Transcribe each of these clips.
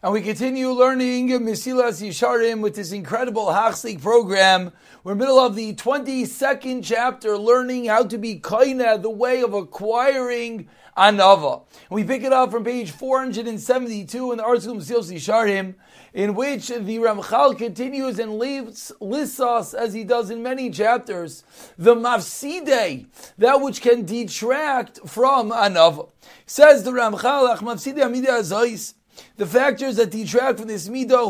And we continue learning Mesilas Yesharim with this incredible Hachzik program. We're in the middle of the 22nd chapter, learning how to be kaina, the way of acquiring anava. And we pick it up from page 472 in the ArtScroll Mesilas Yesharim, in which the Ramchal continues and lists, lists us, as he does in many chapters, the mafside, that which can detract from anava. Says the Ramchal, Ach mafside amide azais, the factors that detract from this midah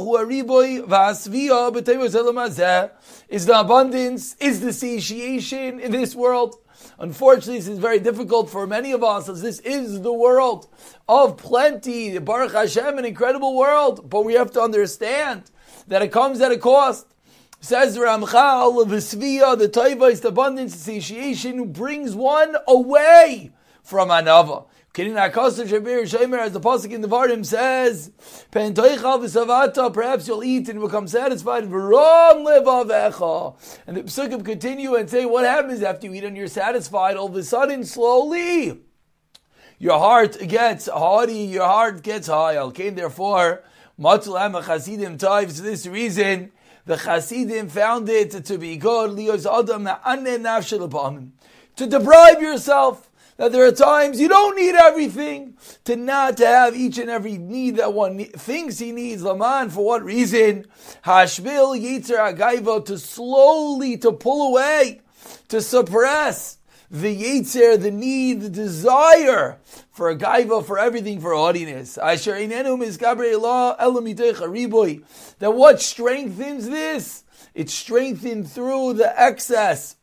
is the abundance, is the satiation in this world. Unfortunately, this is very difficult for many of us, as this is the world of plenty, Baruch Hashem, an incredible world. But we have to understand that it comes at a cost. Says Ramchal, the Svia, the Taiva, is the abundance, the satiation, brings one away from anava. As the Pasuk in Devarim says, perhaps you'll eat and become satisfied. And the Pesukim continue and say, what happens after you eat and you're satisfied? All of a sudden, slowly, your heart gets haughty, your heart gets high. Came therefore, Matul Chasidim Taiv, for this reason, the Chasidim found it to be good, to deprive yourself that there are times you don't need everything, to not to have each and every need that one thinks he needs. Laman, for what reason? Hashbil Yitzer Agaiva, to slowly to pull away, to suppress the Yitzer, the need, the desire for a for everything, for haughtiness. That what strengthens this? It's strengthened through the excess,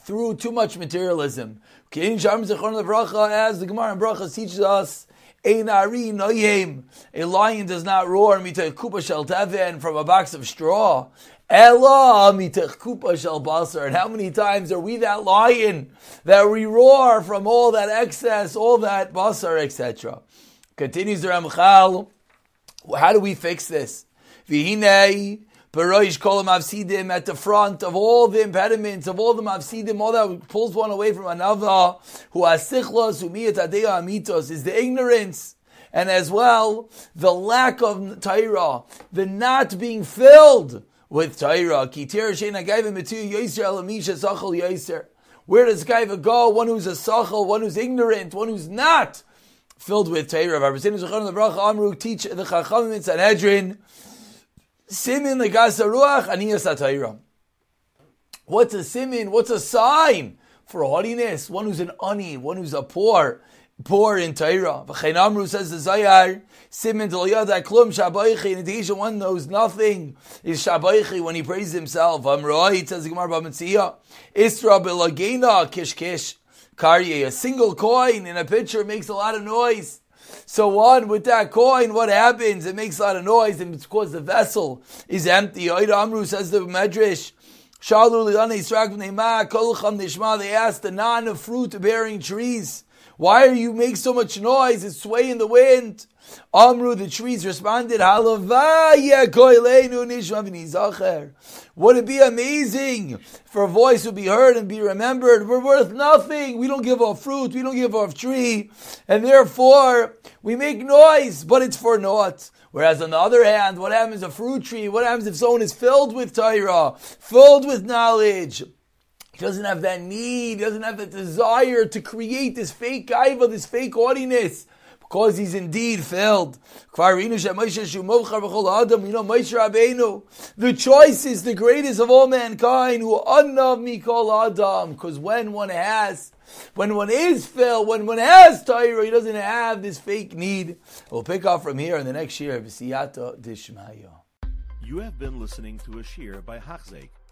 through too much materialism. As the Gemara in Brachas teaches us, Ein Ari Noyem, a lion does not roar kupa shel teven from a box of straw. Ella kupa shel basar. And how many times are we that lion that we roar from all that excess, all that basar, etc. Continues the Ramchal. How do we fix this? Baroish Kol Mavsidim at the front of all the impediments, of all the Mavsidim, all that pulls one away from another, who has sichlos, umiyat adeya amitos, is the ignorance, and as well, the lack of Torah, the not being filled with Torah. Where does Gaiva go? One who's a sachal, one who's ignorant, one who's not filled with Torah. Amru teach the Chachamim in Sanhedrin, Simin legasa ruach aniyas. What's a simin? What's a sign for haughtiness? One who's an ani, one who's a poor, poor in Torah. V'chein Amru says the Zayar, simin del yada klum shabaychi, in addition one knows nothing, is shabaychi when he praises himself. Amroi, says the Gemara Bava Metzia, Isra belagena kish kish. Karye, a single coin in a pitcher makes a lot of noise. So on with that coin, what happens? It makes a lot of noise, and it's because the vessel is empty. Amru says the Medrash. They asked the non-fruit bearing trees, why are you make so much noise? It's sway in the wind. Amru, the trees responded, Would it be amazing for a voice to be heard and be remembered? We're worth nothing. We don't give off fruit. We don't give off tree. And therefore, we make noise, but it's for naught. Whereas on the other hand, what happens a fruit tree? What happens if someone is filled with Torah, filled with knowledge? He doesn't have that need, he doesn't have that desire to create this fake gaiva, this fake haughtiness because he's indeed filled. You know, the choice is the greatest of all mankind, who anav mikol adam, because when one has, when one is filled, when one has Torah, he doesn't have this fake need. We'll pick up from here in the next year. You have been listening to a shiur by Hachzeik.